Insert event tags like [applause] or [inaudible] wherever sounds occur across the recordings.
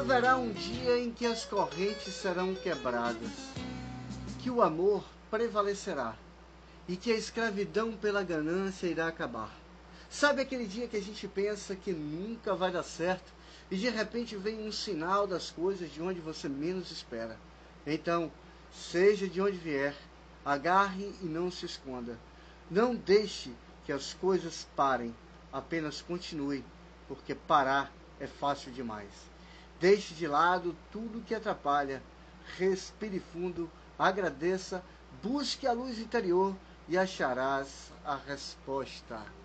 haverá um dia em que as correntes serão quebradas, que o amor prevalecerá e que a escravidão pela ganância irá acabar. Sabe aquele dia que a gente pensa que nunca vai dar certo e de repente vem um sinal das coisas de onde você menos espera? Então, seja de onde vier, agarre e não se esconda. Não deixe que as coisas parem, apenas continue, porque parar é fácil demais. Deixe de lado tudo que atrapalha, respire fundo, agradeça, busque a luz interior e acharás a resposta.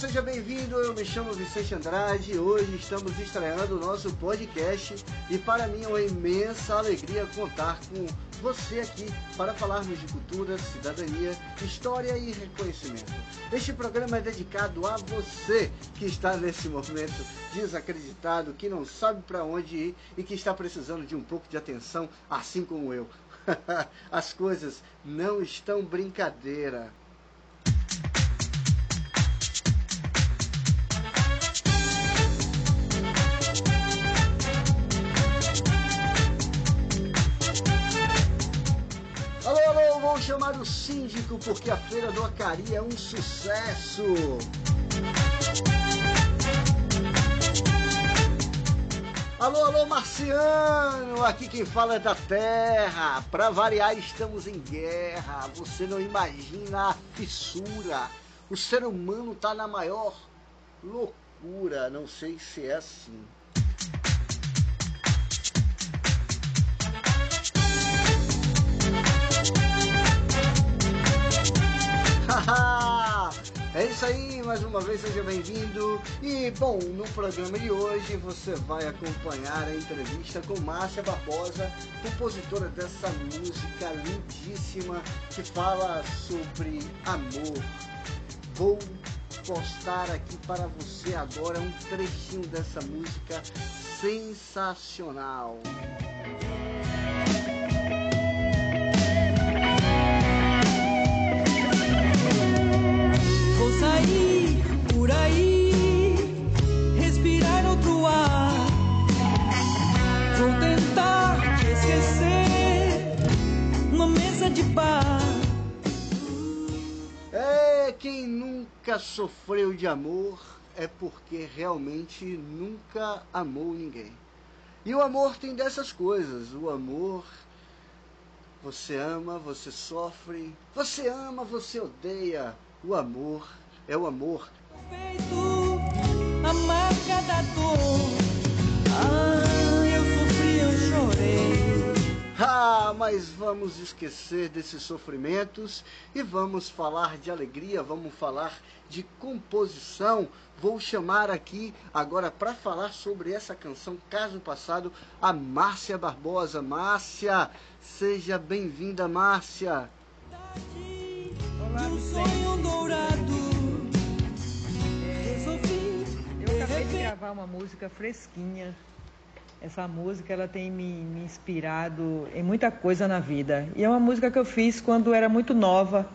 Seja bem-vindo. Eu me chamo Vicente Andrade. Hoje estamos estreando o nosso podcast e para mim é uma imensa alegria contar com você aqui para falarmos de cultura, cidadania, história e reconhecimento. Este programa é dedicado a você que está nesse momento desacreditado, que não sabe para onde ir e que está precisando de um pouco de atenção, assim como eu. [laughs] As coisas não estão brincadeira. Chamar o síndico porque a Feira do Acari é um sucesso. Alô, alô, Marciano! Aqui quem fala é da Terra. Para variar, estamos em guerra. Você não imagina a fissura. O ser humano tá na maior loucura. Não sei se é assim. [laughs] é isso aí, mais uma vez seja bem-vindo. E bom, no programa de hoje você vai acompanhar a entrevista com Márcia Barbosa, compositora dessa música lindíssima que fala sobre amor. Vou postar aqui para você agora um trechinho dessa música sensacional. Mesa de bar. É, quem nunca sofreu de amor é porque realmente nunca amou ninguém. E o amor tem dessas coisas. O amor você ama, você sofre, você ama, você odeia. O amor é o amor. Feito a marca da dor. Ah, eu sofri, eu chorei. Ah, mas vamos esquecer desses sofrimentos e vamos falar de alegria, vamos falar de composição. Vou chamar aqui agora para falar sobre essa canção Caso Passado a Márcia Barbosa. Márcia, seja bem-vinda, Márcia. Olá, um sonho dourado acabei de gravar uma música fresquinha. Essa música ela tem me, me, inspirado em muita coisa na vida. E é uma música que eu fiz quando era muito nova.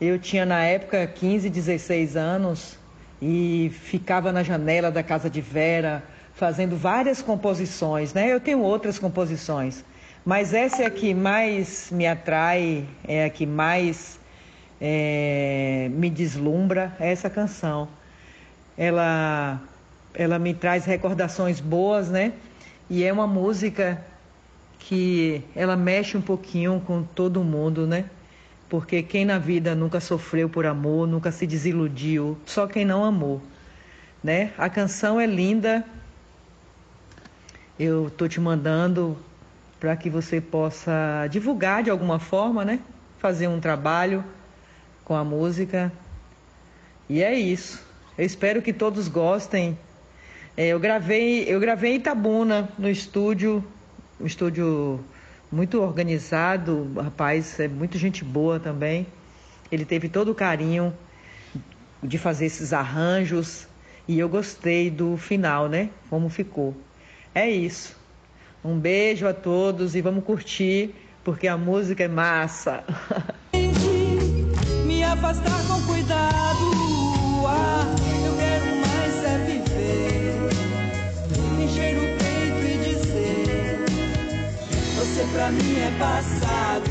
Eu tinha na época 15, 16 anos e ficava na janela da casa de Vera fazendo várias composições, né? Eu tenho outras composições, mas essa é a que mais me atrai, é a que mais é, me deslumbra, é essa canção ela, ela me traz recordações boas, né? E é uma música que ela mexe um pouquinho com todo mundo, né? Porque quem na vida nunca sofreu por amor, nunca se desiludiu, só quem não amou, né? A canção é linda. Eu tô te mandando para que você possa divulgar de alguma forma, né? Fazer um trabalho com a música. E é isso. Eu espero que todos gostem. É, eu gravei, eu gravei em Itabuna, no estúdio, um estúdio muito organizado, rapaz, é muito gente boa também. Ele teve todo o carinho de fazer esses arranjos e eu gostei do final, né? Como ficou. É isso. Um beijo a todos e vamos curtir, porque a música é massa. [laughs] Me afastar com Você pra mim é passado.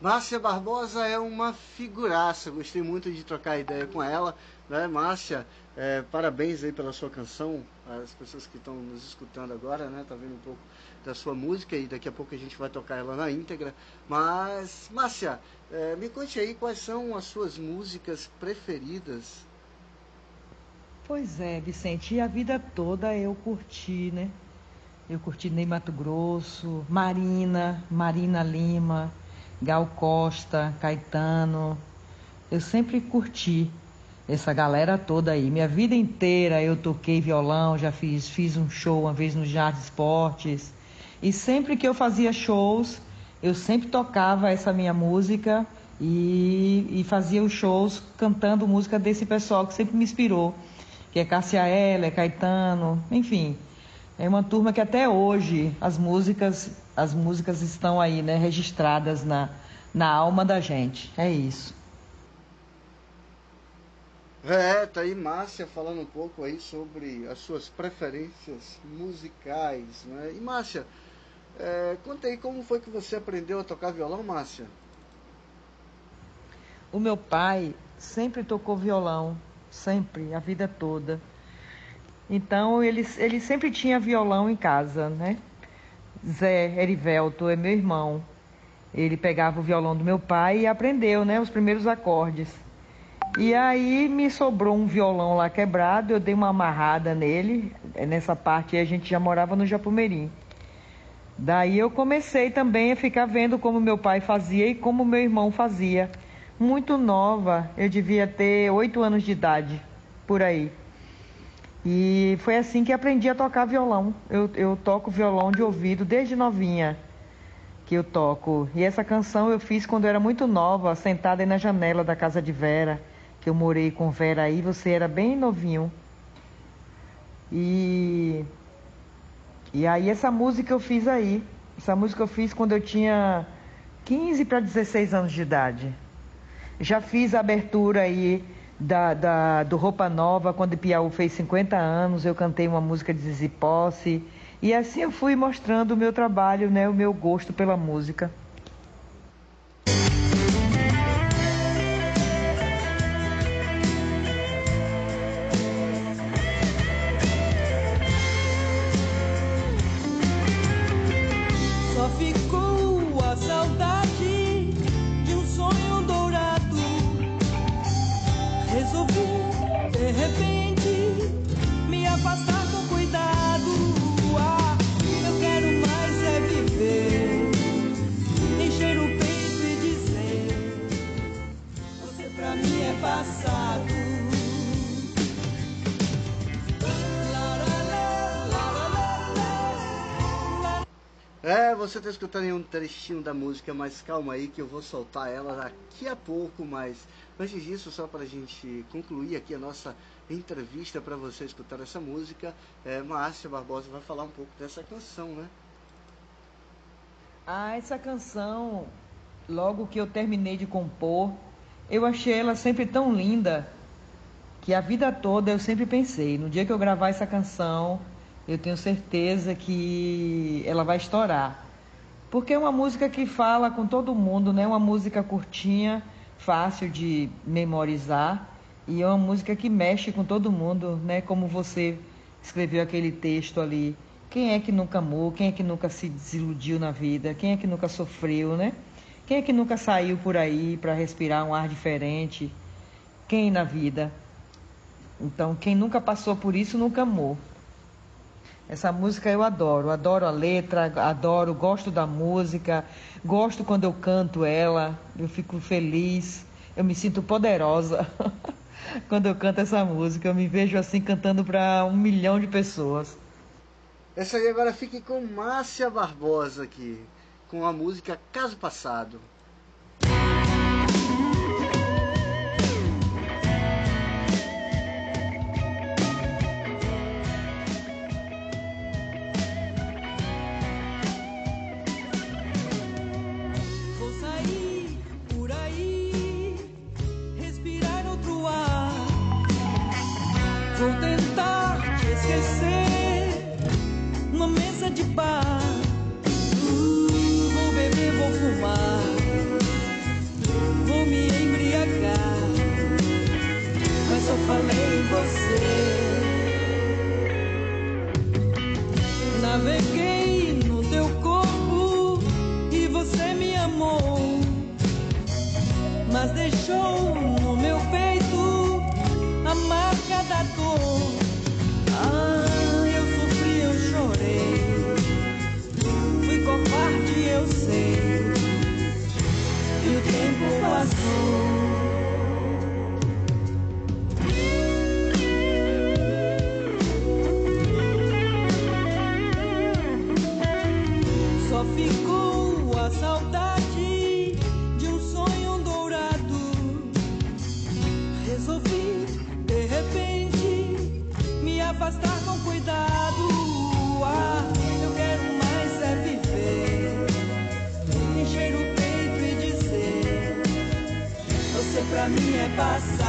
Márcia Barbosa é uma figuraça, gostei muito de trocar ideia com ela. Né? Márcia, é, parabéns aí pela sua canção, as pessoas que estão nos escutando agora, né? Tá vendo um pouco da sua música e daqui a pouco a gente vai tocar ela na íntegra. Mas, Márcia, é, me conte aí quais são as suas músicas preferidas. Pois é, Vicente, e a vida toda eu curti, né? Eu curti Ney Mato Grosso, Marina, Marina Lima, Gal Costa, Caetano. Eu sempre curti essa galera toda aí. Minha vida inteira eu toquei violão, já fiz, fiz um show uma vez no Jardim Esportes. E sempre que eu fazia shows, eu sempre tocava essa minha música e, e fazia os shows cantando música desse pessoal que sempre me inspirou, que é Cássia Heller, Caetano, enfim. É uma turma que até hoje as músicas, as músicas estão aí, né, registradas na, na alma da gente. É isso. É, tá aí Márcia falando um pouco aí sobre as suas preferências musicais, né? E Márcia, é, conta aí como foi que você aprendeu a tocar violão, Márcia? O meu pai sempre tocou violão, sempre, a vida toda. Então ele, ele sempre tinha violão em casa, né? Zé Erivelto é meu irmão. Ele pegava o violão do meu pai e aprendeu, né, os primeiros acordes. E aí me sobrou um violão lá quebrado, eu dei uma amarrada nele. Nessa parte a gente já morava no Japumerim. Daí eu comecei também a ficar vendo como meu pai fazia e como meu irmão fazia. Muito nova, eu devia ter oito anos de idade, por aí. E foi assim que aprendi a tocar violão. Eu, eu toco violão de ouvido desde novinha que eu toco. E essa canção eu fiz quando eu era muito nova, sentada aí na janela da casa de Vera, que eu morei com Vera aí, você era bem novinho. E e aí essa música eu fiz aí. Essa música eu fiz quando eu tinha 15 para 16 anos de idade. Já fiz a abertura aí da, da, do Roupa Nova, quando o Piauí fez 50 anos, eu cantei uma música de Zizi Posse. E assim eu fui mostrando o meu trabalho, né, o meu gosto pela música. Você está escutando aí um trechinho da música, mas calma aí que eu vou soltar ela daqui a pouco, mas antes disso, só para a gente concluir aqui a nossa entrevista para você escutar essa música, é, Márcia Barbosa vai falar um pouco dessa canção, né? Ah, essa canção, logo que eu terminei de compor, eu achei ela sempre tão linda que a vida toda eu sempre pensei, no dia que eu gravar essa canção, eu tenho certeza que ela vai estourar. Porque é uma música que fala com todo mundo, né? Uma música curtinha, fácil de memorizar e é uma música que mexe com todo mundo, né? Como você escreveu aquele texto ali. Quem é que nunca amou? Quem é que nunca se desiludiu na vida? Quem é que nunca sofreu, né? Quem é que nunca saiu por aí para respirar um ar diferente? Quem na vida? Então, quem nunca passou por isso nunca amou. Essa música eu adoro, adoro a letra, adoro, gosto da música, gosto quando eu canto ela, eu fico feliz, eu me sinto poderosa [laughs] quando eu canto essa música, eu me vejo assim cantando para um milhão de pessoas. Essa aí agora fique com Márcia Barbosa aqui, com a música Caso Passado. Você pra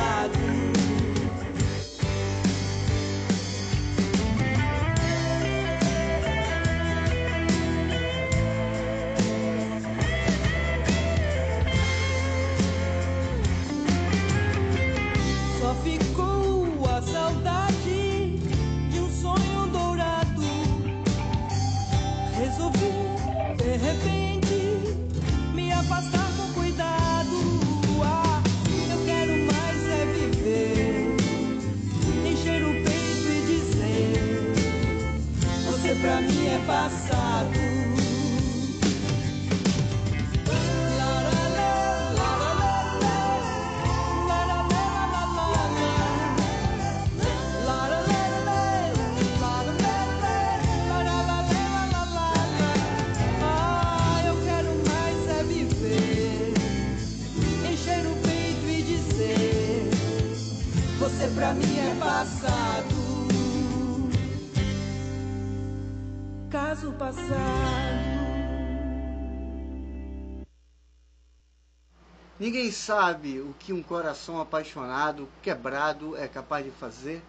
Ninguém sabe o que um coração apaixonado, quebrado, é capaz de fazer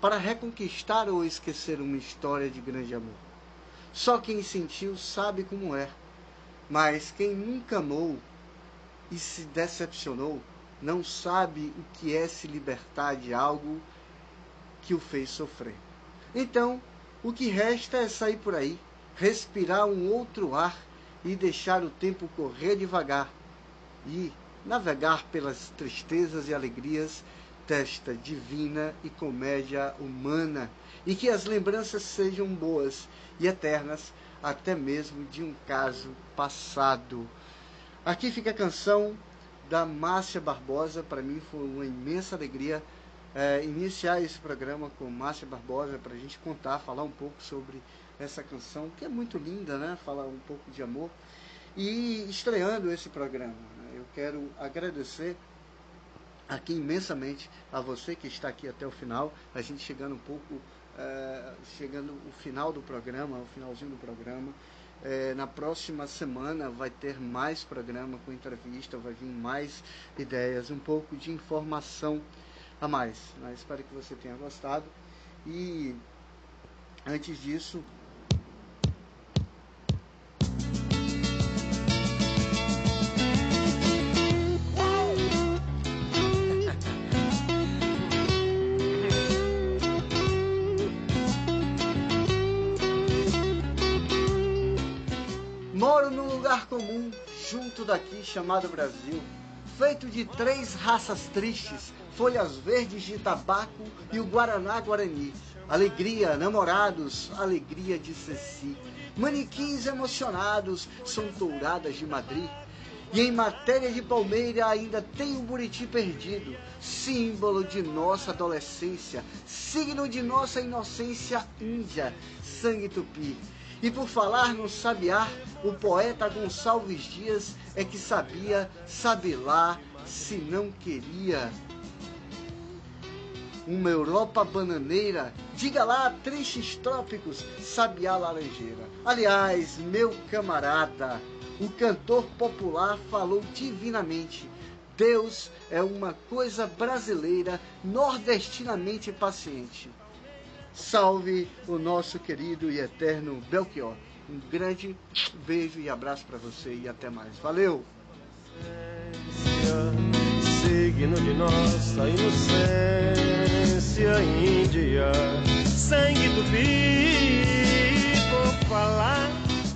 para reconquistar ou esquecer uma história de grande amor. Só quem sentiu sabe como é, mas quem nunca amou e se decepcionou não sabe o que é se libertar de algo que o fez sofrer. Então, o que resta é sair por aí, respirar um outro ar e deixar o tempo correr devagar e navegar pelas tristezas e alegrias desta divina e comédia humana, e que as lembranças sejam boas e eternas, até mesmo de um caso passado. Aqui fica a canção da Márcia Barbosa, para mim foi uma imensa alegria é, iniciar esse programa com Márcia Barbosa, para a gente contar, falar um pouco sobre essa canção, que é muito linda, né? Falar um pouco de amor. E estreando esse programa, né? Eu quero agradecer aqui imensamente a você que está aqui até o final, a gente chegando um pouco, é, chegando o final do programa, o finalzinho do programa. É, na próxima semana vai ter mais programa com entrevista, vai vir mais ideias, um pouco de informação a mais. Né? Espero que você tenha gostado. E antes disso, comum, junto daqui, chamado Brasil, feito de três raças tristes, folhas verdes de tabaco e o Guaraná Guarani. Alegria, namorados, alegria de Ceci. Manequins emocionados, são touradas de Madrid. E em matéria de Palmeira ainda tem o Buriti perdido, símbolo de nossa adolescência, signo de nossa inocência índia, sangue tupi. E por falar no sabiá, o poeta Gonçalves Dias é que sabia, sabe lá, se não queria. Uma Europa bananeira, diga lá, tristes trópicos, sabiá laranjeira. Aliás, meu camarada, o cantor popular falou divinamente. Deus é uma coisa brasileira, nordestinamente paciente. Salve o nosso querido e eterno Belchior. Um grande beijo e abraço para você e até mais. Valeu! Signo de nossa inocência índia, sangue do por falar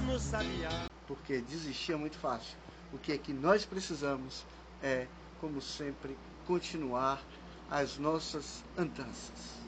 no sabiá. Porque desistir é muito fácil. O que é que nós precisamos é como sempre, continuar as nossas andanças.